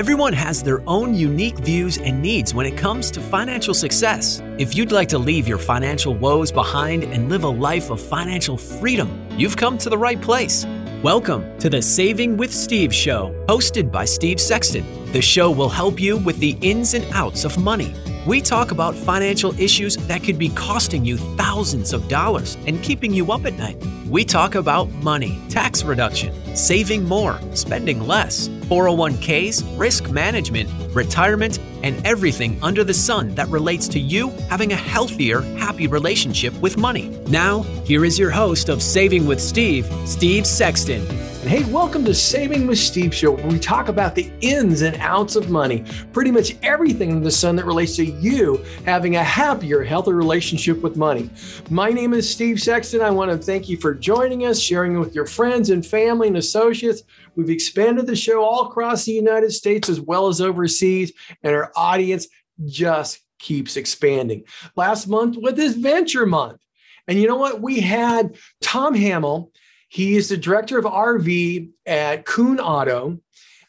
Everyone has their own unique views and needs when it comes to financial success. If you'd like to leave your financial woes behind and live a life of financial freedom, you've come to the right place. Welcome to the Saving with Steve show, hosted by Steve Sexton. The show will help you with the ins and outs of money. We talk about financial issues that could be costing you thousands of dollars and keeping you up at night. We talk about money, tax reduction, saving more, spending less, 401ks, risk management, retirement, and everything under the sun that relates to you having a healthier, happy relationship with money. Now, here is your host of Saving with Steve, Steve Sexton. And hey, welcome to Saving with Steve Show, where we talk about the ins and outs of money. Pretty much everything under the sun that relates to you having a happier, healthier relationship with money. My name is Steve Sexton. I want to thank you for joining us, sharing with your friends and family and associates. We've expanded the show all across the United States as well as overseas, and audience just keeps expanding. Last month was this Venture Month. And you know what? We had Tom Hamill he is the director of RV at Kuhn Auto.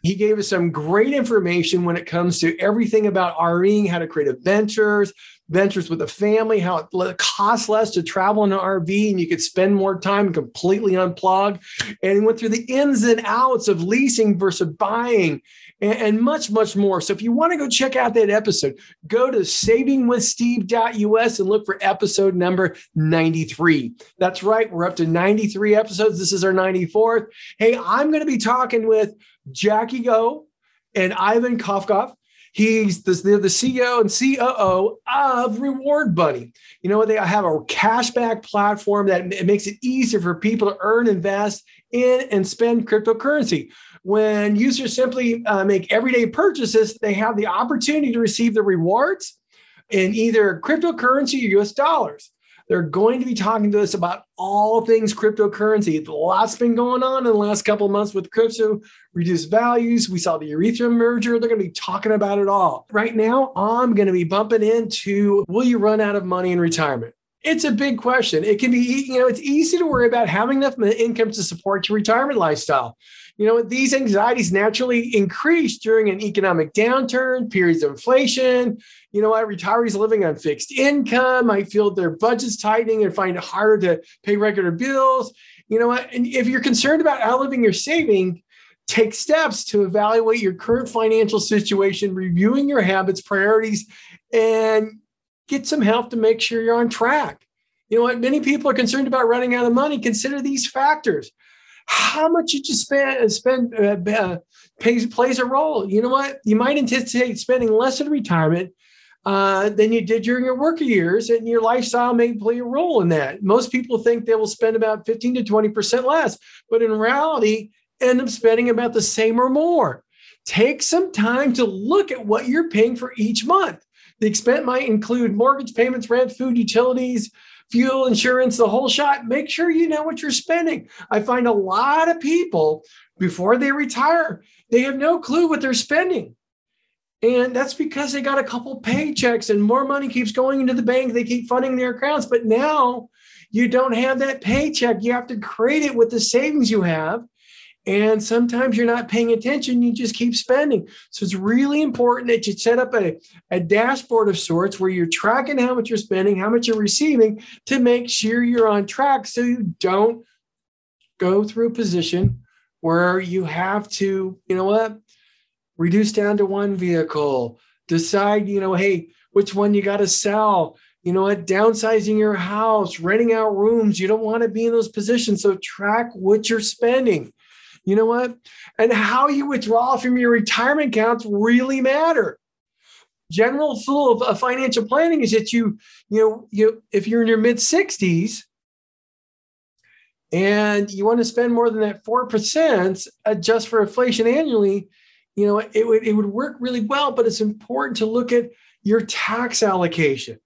He gave us some great information when it comes to everything about RVing, how to create adventures, ventures with a family, how it costs less to travel in an RV and you could spend more time completely unplug. And he went through the ins and outs of leasing versus buying and, and much, much more. So if you want to go check out that episode, go to savingwithsteve.us and look for episode number 93. That's right. We're up to 93 episodes. This is our 94th. Hey, I'm going to be talking with Jackie Go and Ivan Kofkov. He's the, the, CEO and COO of Reward Bunny. You know, they have a cashback platform that makes it easier for people to earn, invest in, and spend cryptocurrency. When users simply uh, make everyday purchases, they have the opportunity to receive the rewards in either cryptocurrency or US dollars. They're going to be talking to us about all things cryptocurrency. Lot's been going on in the last couple of months with crypto, reduced values. We saw the Ethereum merger. They're going to be talking about it all. Right now, I'm going to be bumping into will you run out of money in retirement? It's a big question. It can be, you know, it's easy to worry about having enough income to support your retirement lifestyle. You know, these anxieties naturally increase during an economic downturn, periods of inflation. You know? Retirees living on fixed income might feel their budget's tightening and find it harder to pay regular bills. You know what? And if you're concerned about outliving your saving, take steps to evaluate your current financial situation, reviewing your habits, priorities, and get some help to make sure you're on track. You know what? Many people are concerned about running out of money. Consider these factors how much you spend uh, spend uh, uh, plays plays a role. You know what? You might anticipate spending less in retirement uh, than you did during your worker years, and your lifestyle may play a role in that. Most people think they will spend about 15 to 20 percent less, but in reality, end up spending about the same or more. Take some time to look at what you're paying for each month. The expense might include mortgage payments, rent, food, utilities, fuel, insurance, the whole shot. Make sure you know what you're spending. I find a lot of people before they retire, they have no clue what they're spending. And that's because they got a couple paychecks and more money keeps going into the bank. They keep funding their accounts. But now you don't have that paycheck. You have to create it with the savings you have. And sometimes you're not paying attention, you just keep spending. So it's really important that you set up a, a dashboard of sorts where you're tracking how much you're spending, how much you're receiving to make sure you're on track so you don't go through a position where you have to, you know what, reduce down to one vehicle, decide, you know, hey, which one you got to sell. You know what? Downsizing your house, renting out rooms. You don't want to be in those positions. So track what you're spending you know what? And how you withdraw from your retirement accounts really matter. General rule of financial planning is that you, you know, you if you're in your mid 60s and you want to spend more than that 4% adjust for inflation annually, you know, it would it would work really well, but it's important to look at your tax allocation.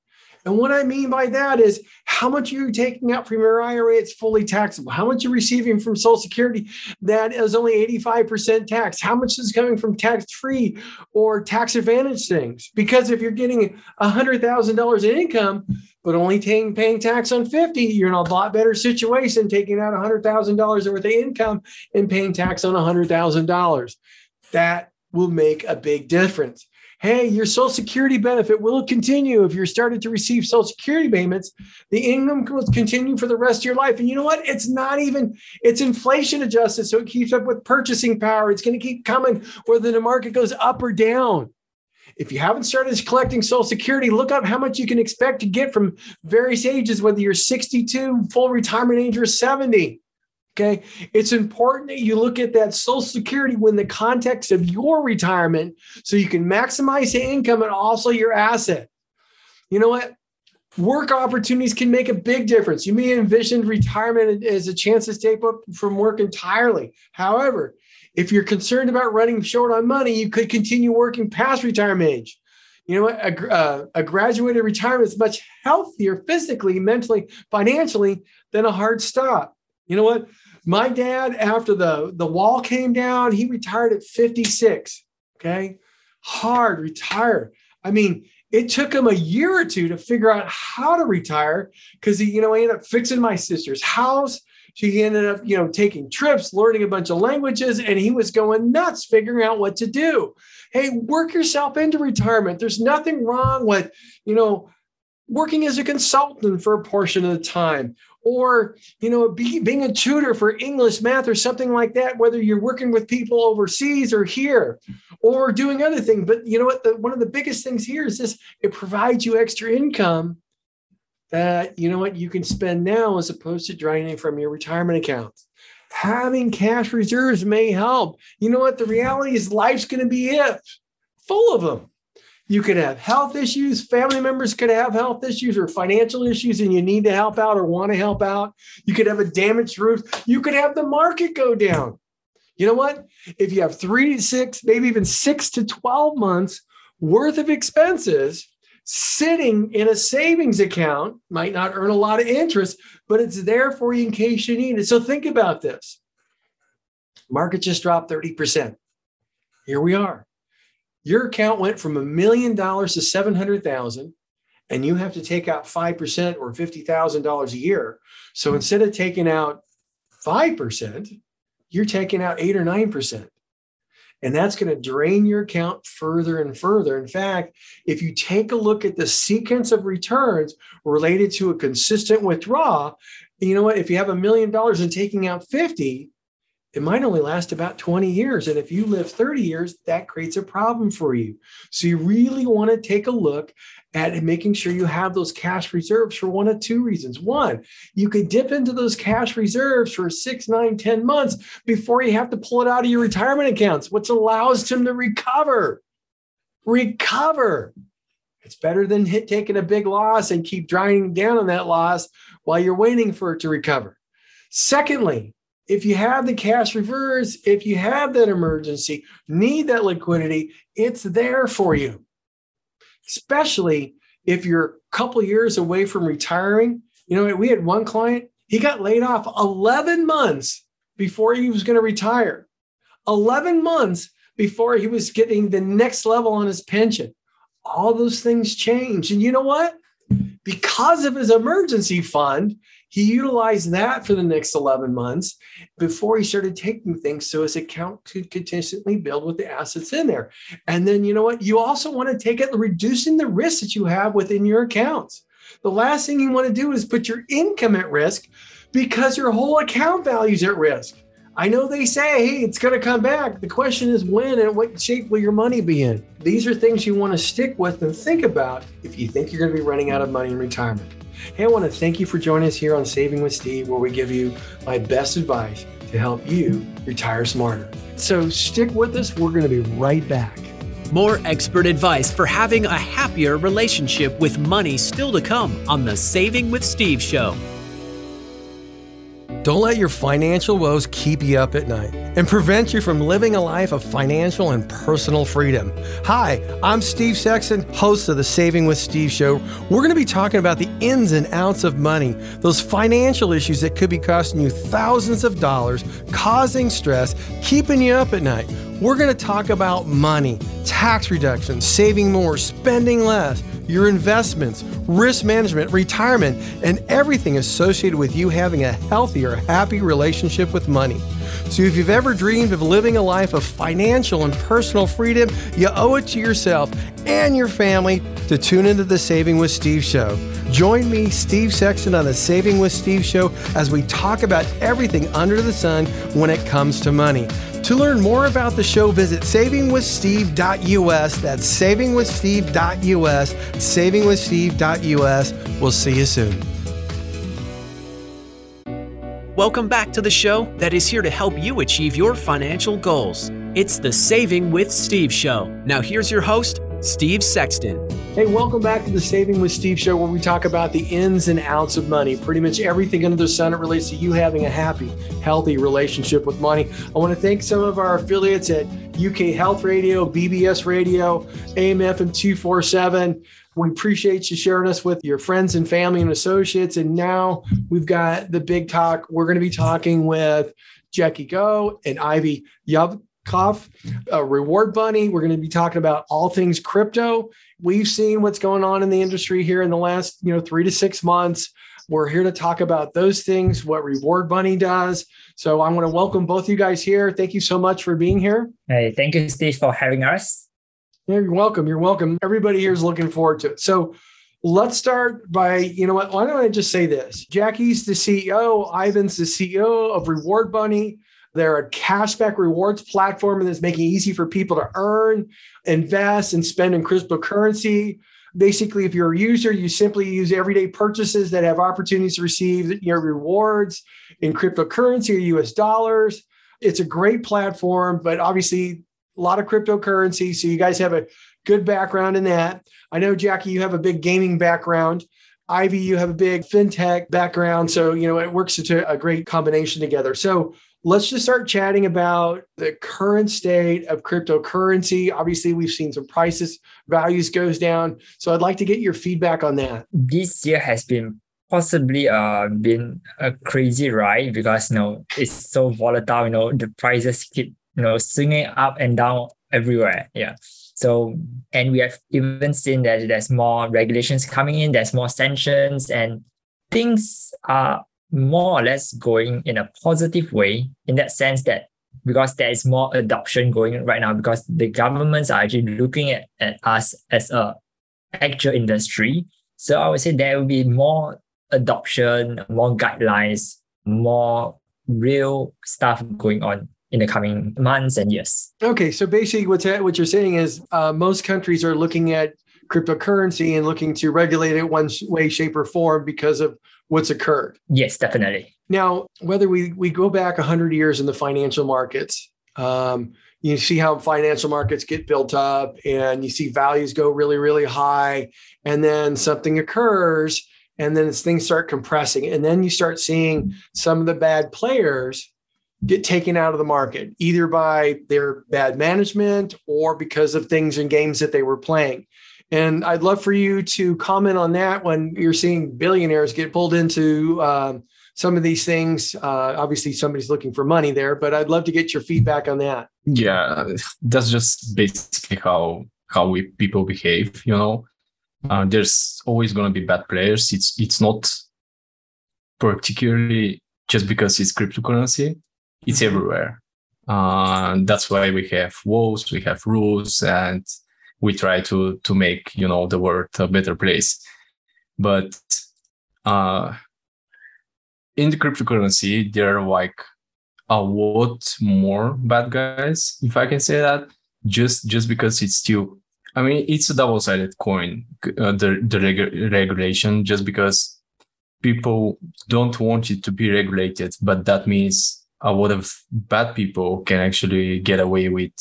And what I mean by that is how much are you taking out from your IRA? It's fully taxable. How much you're receiving from Social Security that is only 85% tax? How much is coming from tax free or tax advantage things? Because if you're getting $100,000 in income, but only paying, paying tax on 50, you're in a lot better situation taking out $100,000 worth of income and paying tax on $100,000. That will make a big difference. Hey, your Social Security benefit will continue if you're started to receive Social Security payments. The income will continue for the rest of your life. And you know what? It's not even, it's inflation adjusted. So it keeps up with purchasing power. It's going to keep coming whether the market goes up or down. If you haven't started collecting Social Security, look up how much you can expect to get from various ages, whether you're 62, full retirement age, or 70. Okay. It's important that you look at that Social Security when the context of your retirement so you can maximize the income and also your asset. You know what? Work opportunities can make a big difference. You may envision retirement as a chance to stay up from work entirely. However, if you're concerned about running short on money, you could continue working past retirement age. You know what? A, uh, a graduated retirement is much healthier physically, mentally, financially than a hard stop. You know what? My dad, after the, the wall came down, he retired at 56. Okay. Hard, retired. I mean, it took him a year or two to figure out how to retire because he, you know, he ended up fixing my sister's house. She ended up, you know, taking trips, learning a bunch of languages, and he was going nuts figuring out what to do. Hey, work yourself into retirement. There's nothing wrong with, you know, working as a consultant for a portion of the time or you know be, being a tutor for english math or something like that whether you're working with people overseas or here or doing other things but you know what? The, one of the biggest things here is this it provides you extra income that you know what you can spend now as opposed to draining from your retirement accounts having cash reserves may help. You know what? The reality is life's going to be if full of them you could have health issues. Family members could have health issues or financial issues, and you need to help out or want to help out. You could have a damaged roof. You could have the market go down. You know what? If you have three to six, maybe even six to 12 months worth of expenses sitting in a savings account, might not earn a lot of interest, but it's there for you in case you need it. So think about this. Market just dropped 30%. Here we are your account went from a million dollars to 700,000 and you have to take out 5% or $50,000 a year. So hmm. instead of taking out 5%, you're taking out 8 or 9%. And that's going to drain your account further and further. In fact, if you take a look at the sequence of returns related to a consistent withdrawal, you know what? If you have a million dollars and taking out 50, it might only last about 20 years. And if you live 30 years, that creates a problem for you. So you really want to take a look at making sure you have those cash reserves for one of two reasons. One, you could dip into those cash reserves for six, nine, ten months before you have to pull it out of your retirement accounts, which allows them to recover. Recover. It's better than hit, taking a big loss and keep drying down on that loss while you're waiting for it to recover. Secondly, if you have the cash reverse, if you have that emergency, need that liquidity, it's there for you. Especially if you're a couple years away from retiring. You know, we had one client, he got laid off 11 months before he was going to retire. 11 months before he was getting the next level on his pension. All those things change. And you know what? Because of his emergency fund, he utilized that for the next 11 months before he started taking things so his account could consistently build with the assets in there. And then, you know what? You also want to take it, reducing the risk that you have within your accounts. The last thing you want to do is put your income at risk because your whole account value is at risk. I know they say, hey, it's going to come back. The question is when and what shape will your money be in? These are things you want to stick with and think about if you think you're going to be running out of money in retirement. Hey, I want to thank you for joining us here on Saving with Steve, where we give you my best advice to help you retire smarter. So stick with us. We're going to be right back. More expert advice for having a happier relationship with money still to come on the Saving with Steve show. Don't let your financial woes keep you up at night and prevent you from living a life of financial and personal freedom. Hi, I'm Steve Sexton, host of the Saving with Steve show. We're going to be talking about the ins and outs of money, those financial issues that could be costing you thousands of dollars, causing stress, keeping you up at night. We're going to talk about money tax reductions, saving more, spending less, your investments, risk management, retirement, and everything associated with you having a healthier, happy relationship with money. So, if you've ever dreamed of living a life of financial and personal freedom, you owe it to yourself and your family to tune into the Saving with Steve show. Join me, Steve Sexton, on the Saving with Steve show as we talk about everything under the sun when it comes to money. To learn more about the show, visit savingwithsteve.us. That's savingwithsteve.us. Savingwithsteve.us. We'll see you soon. Welcome back to the show that is here to help you achieve your financial goals. It's the Saving with Steve show. Now, here's your host, Steve Sexton. Hey, welcome back to the Saving with Steve show where we talk about the ins and outs of money, pretty much everything under the sun that relates to you having a happy, healthy relationship with money. I want to thank some of our affiliates at UK Health Radio, BBS Radio, AMF and 247. We appreciate you sharing us with your friends and family and associates. And now we've got the big talk. We're going to be talking with Jackie Go and Ivy Yubkoff, a uh, reward bunny. We're going to be talking about all things crypto. We've seen what's going on in the industry here in the last, you know, three to six months. We're here to talk about those things, what Reward Bunny does. So I want to welcome both you guys here. Thank you so much for being here. Hey, thank you, Steve, for having us. You're welcome. You're welcome. Everybody here is looking forward to it. So let's start by, you know what? Why don't I just say this? Jackie's the CEO, Ivan's the CEO of Reward Bunny. They're a cashback rewards platform that's making it easy for people to earn, invest, and spend in cryptocurrency. Basically, if you're a user, you simply use everyday purchases that have opportunities to receive your rewards in cryptocurrency or US dollars. It's a great platform, but obviously a lot of cryptocurrency. So you guys have a good background in that. I know, Jackie, you have a big gaming background. Ivy, you have a big fintech background. So, you know, it works into a great combination together. So let's just start chatting about the current state of cryptocurrency. Obviously, we've seen some prices, values goes down. So I'd like to get your feedback on that. This year has been possibly uh been a crazy ride because you know it's so volatile, you know, the prices keep you know, swinging up and down everywhere. Yeah. So, and we have even seen that there's more regulations coming in, there's more sanctions, and things are more or less going in a positive way in that sense that because there is more adoption going right now because the governments are actually looking at, at us as a actual industry. So I would say there will be more adoption, more guidelines, more real stuff going on in the coming months and years. Okay, so basically, what's what you're saying is uh, most countries are looking at cryptocurrency and looking to regulate it one way, shape, or form because of what's occurred. Yes, definitely. Now, whether we we go back hundred years in the financial markets, um, you see how financial markets get built up, and you see values go really, really high, and then something occurs. And then things start compressing, and then you start seeing some of the bad players get taken out of the market, either by their bad management or because of things and games that they were playing. And I'd love for you to comment on that when you're seeing billionaires get pulled into um, some of these things. Uh, obviously, somebody's looking for money there, but I'd love to get your feedback on that. Yeah, that's just basically how how we people behave. You know, uh, there's always going to be bad players. It's it's not particularly just because it's cryptocurrency it's mm-hmm. everywhere. Uh, that's why we have walls, we have rules, and we try to to make you know the world a better place. But uh, in the cryptocurrency, there are like a lot more bad guys, if I can say that. Just just because it's still, I mean, it's a double-sided coin. Uh, the the regu- regulation, just because people don't want it to be regulated, but that means a lot of bad people can actually get away with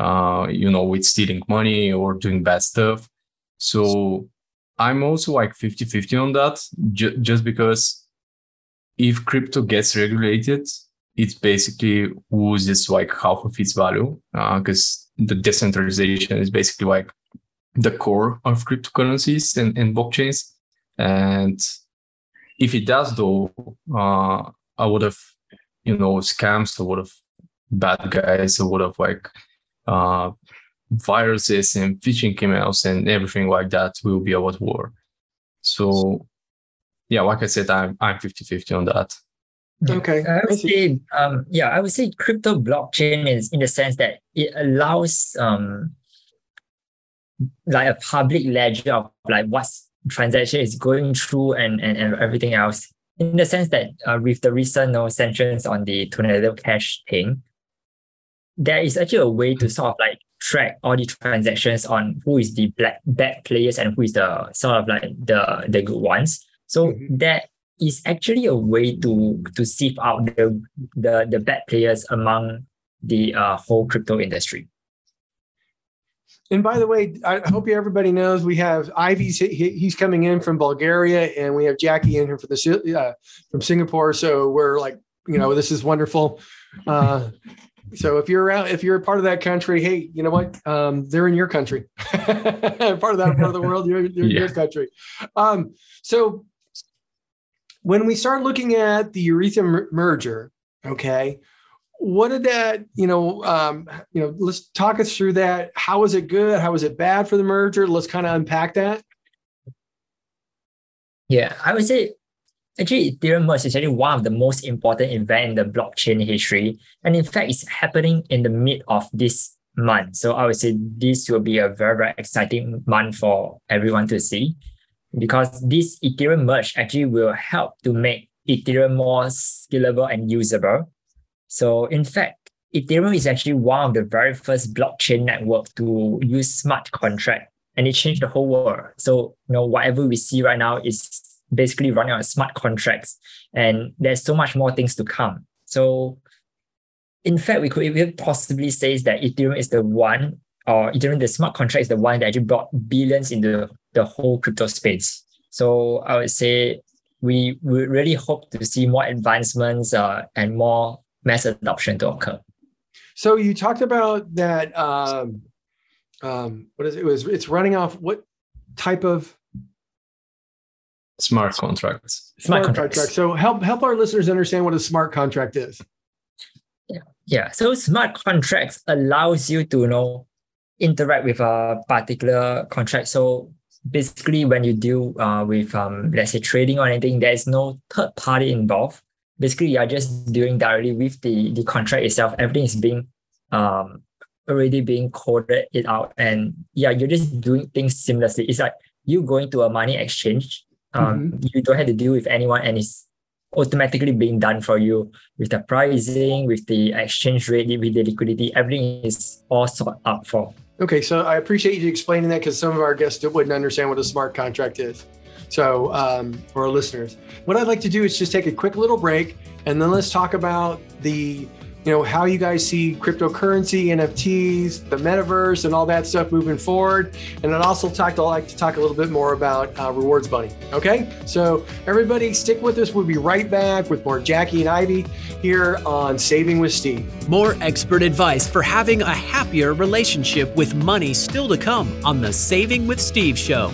uh, you know with stealing money or doing bad stuff. So i'm also like 50 50 on that ju- just because if crypto gets regulated it basically loses like half of its value because uh, the decentralization is basically like the core of cryptocurrencies and, and blockchains. And if it does though uh, a lot of you know scams a lot of bad guys a lot of like uh viruses and phishing emails and everything like that will be about war. So yeah, like I said, I'm I'm 50-50 on that. Okay. I would say, um, yeah, I would say crypto blockchain is in the sense that it allows um like a public ledger of like what's transaction is going through and, and, and everything else. In the sense that uh, with the recent no sanctions on the tornado cash thing, there is actually a way to sort of like track all the transactions on who is the black bad players and who is the sort of like the the good ones. So mm-hmm. that is actually a way to to sieve out the the, the bad players among the uh, whole crypto industry. And by the way, I hope everybody knows we have Ivy's he's coming in from Bulgaria, and we have Jackie in here for the uh, from Singapore. So we're like, you know, this is wonderful. Uh, so if you're out, if you're a part of that country, hey, you know what? Um, they're in your country. part of that part of the world, you're, you're yeah. in your country. Um, so when we start looking at the Ethereum merger, okay, what did that, you know, um, you know, let's talk us through that. How was it good? How was it bad for the merger? Let's kind of unpack that. Yeah, I would say actually Ethereum merge is actually one of the most important event in the blockchain history. And in fact, it's happening in the mid of this month. So I would say this will be a very, very exciting month for everyone to see because this Ethereum merge actually will help to make Ethereum more scalable and usable. So in fact, Ethereum is actually one of the very first blockchain network to use smart contract and it changed the whole world. So you know whatever we see right now is basically running on smart contracts and there's so much more things to come. So in fact, we could even possibly say that Ethereum is the one or Ethereum, the smart contract is the one that actually brought billions into the whole crypto space. So I would say we, we really hope to see more advancements uh, and more mass adoption to occur. So you talked about that. Um, um, what is it? it? Was it's running off what type of smart contracts? Smart, smart contracts. contract. So help help our listeners understand what a smart contract is. Yeah, yeah. So smart contracts allows you to you know interact with a particular contract. So basically, when you deal uh, with um, let's say trading or anything, there is no third party involved. Basically, you are just dealing directly with the the contract itself. Everything is being um already being coded it out, and yeah, you're just doing things seamlessly. It's like you going to a money exchange. Um, mm-hmm. you don't have to deal with anyone, and it's automatically being done for you with the pricing, with the exchange rate, with the liquidity. Everything is all sorted out for. Okay, so I appreciate you explaining that because some of our guests wouldn't understand what a smart contract is. So, um, for our listeners, what I'd like to do is just take a quick little break and then let's talk about the you know how you guys see cryptocurrency nfts the metaverse and all that stuff moving forward. And i'd also talk to like to talk a little bit more about uh, rewards bunny okay? So everybody stick with us. We'll be right back with more jackie and ivy here on saving with steve. More expert advice for having a happier relationship with money still to come on the saving with steve show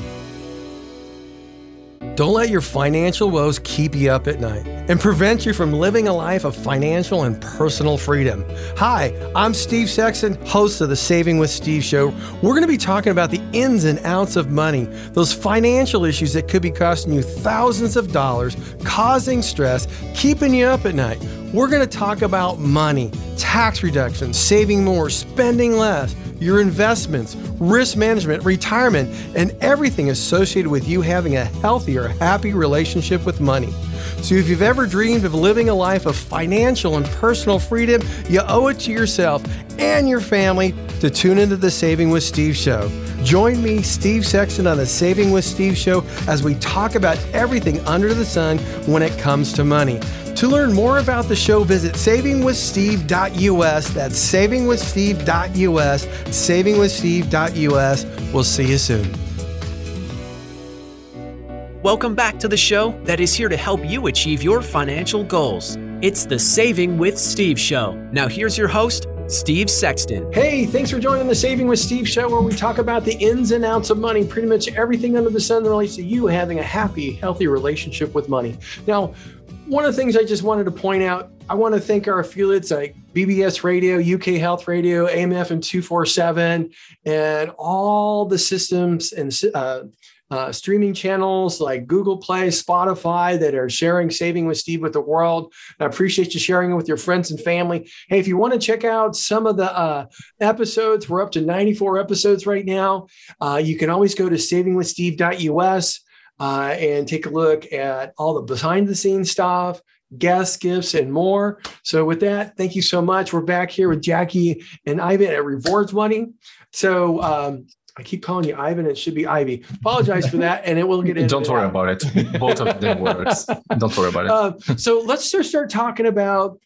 don't let your financial woes keep you up at night and prevent you from living a life of financial and personal freedom. Hi, I'm Steve Sexton, host of the Saving with Steve show. We're going to be talking about the ins and outs of money, those financial issues that could be costing you thousands of dollars, causing stress, keeping you up at night. We're going to talk about money, tax reduction, saving more, spending less your investments, risk management, retirement, and everything associated with you having a healthier, happy relationship with money. So, if you've ever dreamed of living a life of financial and personal freedom, you owe it to yourself and your family to tune into the Saving with Steve show. Join me, Steve Sexton, on the Saving with Steve show as we talk about everything under the sun when it comes to money. To learn more about the show, visit savingwithsteve.us. That's savingwithsteve.us. Savingwithsteve.us. We'll see you soon. Welcome back to the show that is here to help you achieve your financial goals. It's the Saving with Steve show. Now, here's your host, Steve Sexton. Hey, thanks for joining the Saving with Steve show where we talk about the ins and outs of money, pretty much everything under the sun that relates to you having a happy, healthy relationship with money. Now, one of the things I just wanted to point out I want to thank our affiliates like BBS Radio, UK Health Radio, AMF and 247, and all the systems and uh, uh, streaming channels like Google Play, Spotify that are sharing Saving with Steve with the world. I appreciate you sharing it with your friends and family. Hey, if you want to check out some of the uh, episodes, we're up to 94 episodes right now. Uh, you can always go to savingwithsteve.us uh, and take a look at all the behind the scenes stuff guest gifts, and more. So, with that, thank you so much. We're back here with Jackie and Ivan at Rewards Bunny. So, um, I keep calling you Ivan. It should be Ivy. Apologize for that, and it will get. In. Don't worry about it. Both of them works. Don't worry about it. Uh, so let's just start talking about.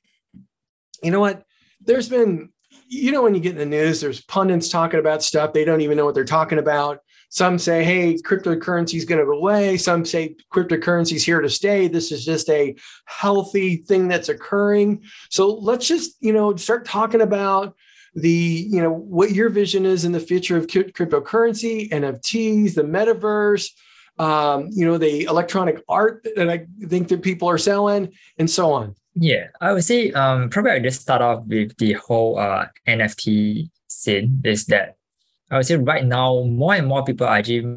You know what? There's been, you know, when you get in the news, there's pundits talking about stuff they don't even know what they're talking about. Some say, hey, cryptocurrency is going to go away. Some say cryptocurrency is here to stay. This is just a healthy thing that's occurring. So let's just, you know, start talking about the, you know, what your vision is in the future of cryptocurrency, NFTs, the metaverse, um, you know, the electronic art that I think that people are selling and so on. Yeah, I would say um, probably I just start off with the whole uh, NFT scene is that I would say right now, more and more people actually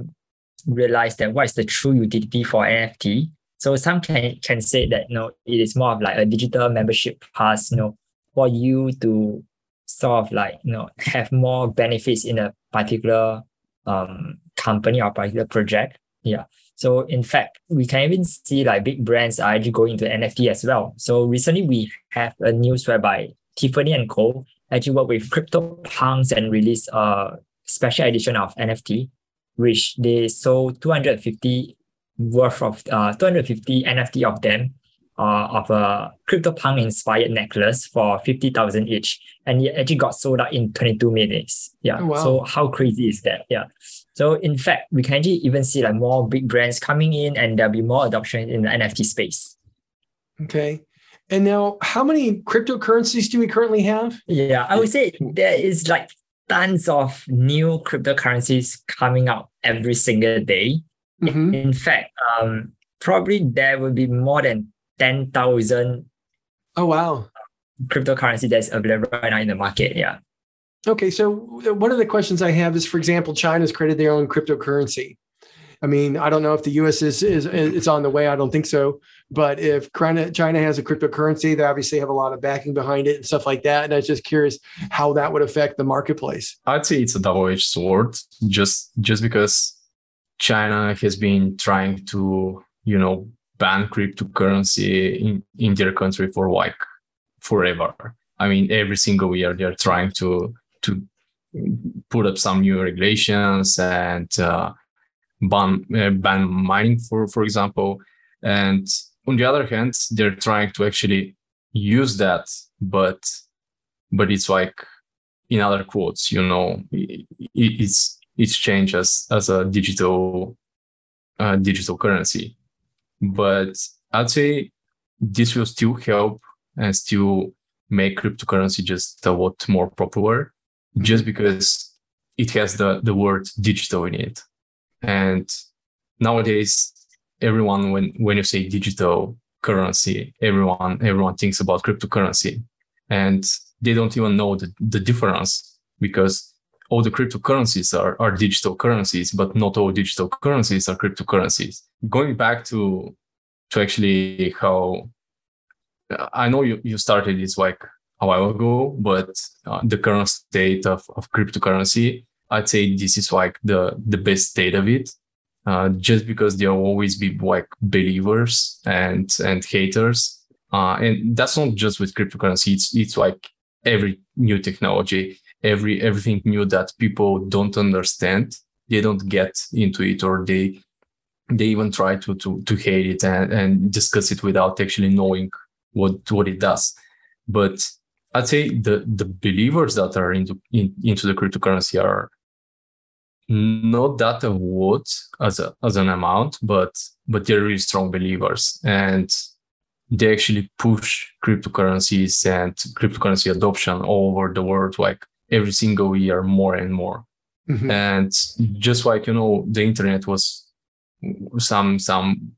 realize that what is the true utility for NFT. So some can can say that you know it is more of like a digital membership pass, you know, for you to sort of like you know have more benefits in a particular um company or particular project. Yeah. So in fact, we can even see like big brands are actually going into NFT as well. So recently we have a news whereby Tiffany and Co. actually work with CryptoPunks and release a special edition of NFT, which they sold 250 worth of uh 250 NFT of them uh, of a CryptoPunk inspired necklace for 50,000 each. And it actually got sold out in 22 minutes. Yeah. Oh, wow. So how crazy is that? Yeah. So in fact, we can actually even see like more big brands coming in and there'll be more adoption in the NFT space. Okay. And now how many cryptocurrencies do we currently have? Yeah, I would say there is like tons of new cryptocurrencies coming out every single day. Mm-hmm. In fact, um, probably there will be more than 10,000 oh wow cryptocurrency that's available right now in the market. Yeah. Okay, so one of the questions I have is, for example, China's created their own cryptocurrency. I mean, I don't know if the U.S. is is it's on the way. I don't think so. But if China has a cryptocurrency, they obviously have a lot of backing behind it and stuff like that. And I was just curious how that would affect the marketplace. I'd say it's a double-edged sword, just just because China has been trying to, you know, ban cryptocurrency in, in their country for like forever. I mean, every single year they're trying to to put up some new regulations and uh, ban uh, ban mining for for example and on the other hand they're trying to actually use that but but it's like in other quotes you know it, it's it's changed as as a digital uh, digital currency. But i'd say this will still help and still make cryptocurrency just a lot more popular just because it has the the word digital in it. And nowadays, everyone, when, when you say digital currency, everyone, everyone thinks about cryptocurrency and they don't even know the, the difference because all the cryptocurrencies are, are digital currencies, but not all digital currencies are cryptocurrencies. Going back to, to actually how I know you, you started this like a while ago, but uh, the current state of, of cryptocurrency I'd say this is like the the best state of it. Uh, just because there will always be like believers and and haters. Uh, and that's not just with cryptocurrency. It's it's like every new technology, every everything new that people don't understand, they don't get into it, or they they even try to to to hate it and, and discuss it without actually knowing what what it does. But I'd say the the believers that are into in, into the cryptocurrency are not that a lot as a, as an amount, but but they're really strong believers and they actually push cryptocurrencies and cryptocurrency adoption all over the world like every single year more and more. Mm-hmm. And just like you know, the internet was some some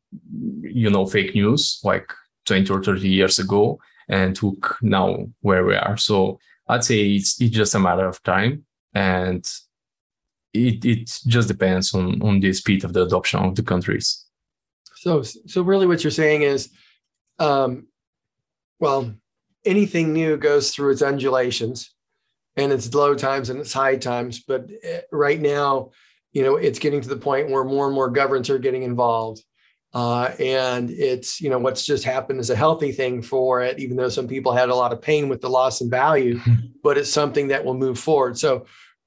you know fake news like 20 or 30 years ago and took now where we are. So I'd say it's it's just a matter of time, and it it just depends on on the speed of the adoption of the countries. So so really, what you're saying is, um, well, anything new goes through its undulations, and its low times and its high times. But eh, right now, you know, it's getting to the point where more and more governments are getting involved uh, and it's, you know, what's just happened is a healthy thing for it, even though some people had a lot of pain with the loss in value, but it's something that will move forward. So,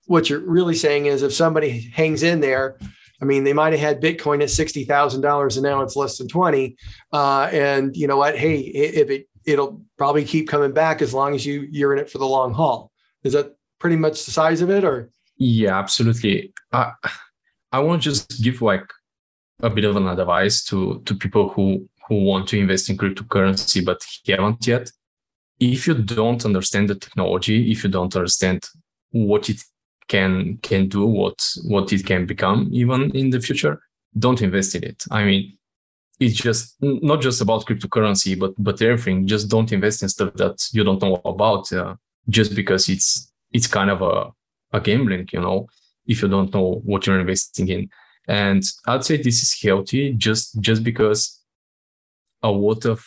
what you're really saying is if somebody hangs in there, I mean, they might have had Bitcoin at sixty thousand dollars, and now it's less than twenty. Uh, and you know what? Hey, if it it'll probably keep coming back as long as you you're in it for the long haul. Is that pretty much the size of it, or? Yeah, absolutely. I I want to just give like a bit of an advice to to people who who want to invest in cryptocurrency but haven't yet. If you don't understand the technology, if you don't understand what it can can do, what what it can become, even in the future, don't invest in it. I mean, it's just not just about cryptocurrency, but but everything. Just don't invest in stuff that you don't know about, uh, just because it's it's kind of a a gambling, you know. If you don't know what you're investing in, and I'd say this is healthy just just because a lot of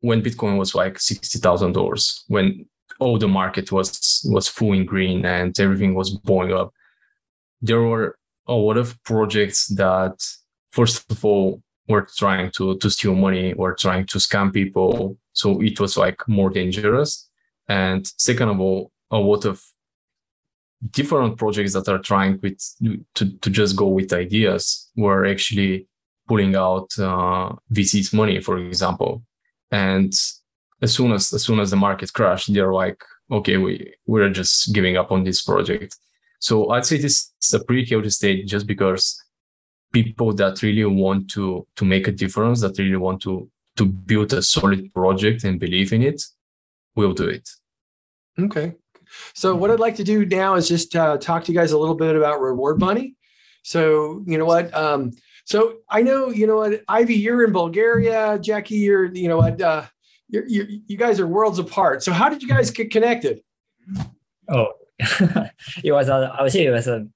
when Bitcoin was like sixty thousand dollars, when all the market was was full in green and everything was blowing up, there were a lot of projects that first of all were trying to to steal money or trying to scam people. So it was like more dangerous. And second of all, a lot of different projects that are trying with to, to just go with ideas were actually pulling out uh, VC's money, for example. And as soon as as soon as the market crashed, they're like, okay, we we're just giving up on this project. So I'd say this is a pretty chaotic state just because people that really want to to make a difference, that really want to to build a solid project and believe in it, will do it. Okay, so what I'd like to do now is just uh, talk to you guys a little bit about Reward Bunny. So you know what? Um, so I know you know what, Ivy, you're in Bulgaria. Jackie, you're you know what? Uh, you're, you're, you guys are worlds apart. So how did you guys get connected? Oh, it was a. I would say it was a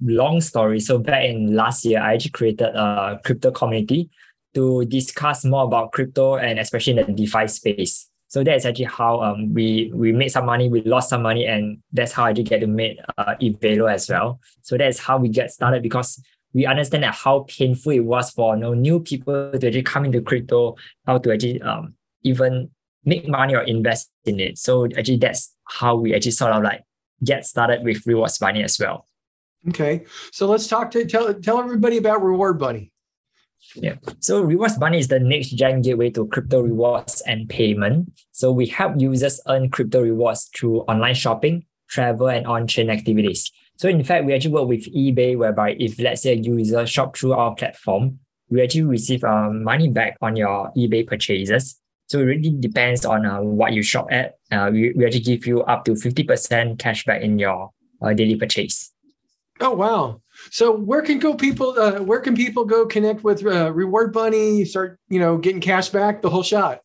long story. So back in last year, I actually created a crypto community to discuss more about crypto and especially in the DeFi space. So that's actually how um we we made some money, we lost some money, and that's how I did get to make uh, Evelo as well. So that's how we get started because we understand that how painful it was for you know, new people to actually come into crypto, how to actually um even make money or invest in it. So actually that's how we actually sort of like get started with Rewards Bunny as well. Okay, so let's talk to tell tell everybody about Reward Bunny. Yeah. So Rewards Bunny is the next gen gateway to crypto rewards and payment. So we help users earn crypto rewards through online shopping, travel, and on-chain activities. So in fact, we actually work with eBay, whereby if let's say a user shop through our platform, we actually receive uh, money back on your eBay purchases. So it really depends on uh, what you shop at. Uh, we, we actually give you up to 50% cashback in your uh, daily purchase. Oh, wow. So where can go people? Uh, where can people go connect with uh, Reward Bunny? Start you know getting cash back the whole shot.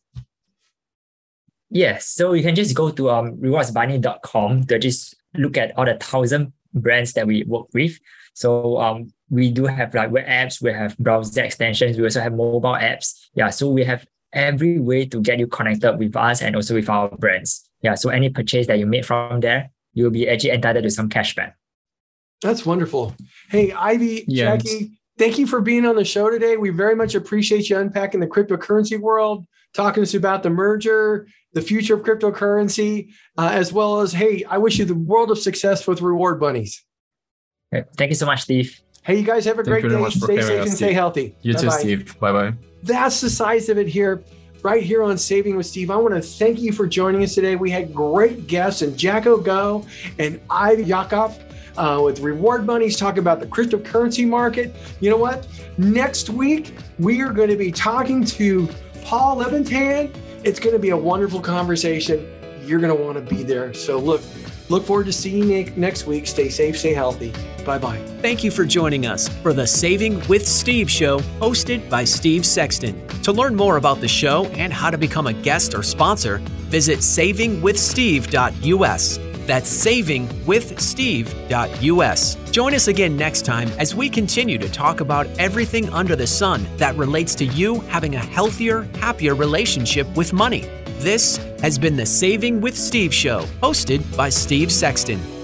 Yes, so you can just go to um, rewardsbunny.com to just look at all the thousand brands that we work with. So um, we do have like web apps, we have browser extensions, we also have mobile apps. Yeah, so we have every way to get you connected with us and also with our brands. Yeah, so any purchase that you made from there, you'll be actually entitled to some cashback. That's wonderful. Hey, Ivy, yeah, Jackie, thank you for being on the show today. We very much appreciate you unpacking the cryptocurrency world, talking to us about the merger, the future of cryptocurrency, uh, as well as, hey, I wish you the world of success with Reward Bunnies. Thank you so much, Steve. Hey, you guys have a thank great day. Stay safe and stay healthy. You Bye-bye. too, Steve. Bye bye. That's the size of it here right here on Saving with Steve. I want to thank you for joining us today. We had great guests and Jacko Go and Ivy Yakov uh, with Reward Bunnies, talking about the cryptocurrency market. You know what? Next week, we are going to be talking to Paul Leventan. It's going to be a wonderful conversation. You're going to want to be there. So, look, Look forward to seeing you next week. Stay safe, stay healthy. Bye bye. Thank you for joining us for the Saving with Steve show, hosted by Steve Sexton. To learn more about the show and how to become a guest or sponsor, visit savingwithsteve.us. That's savingwithsteve.us. Join us again next time as we continue to talk about everything under the sun that relates to you having a healthier, happier relationship with money. This has been the Saving with Steve show, hosted by Steve Sexton.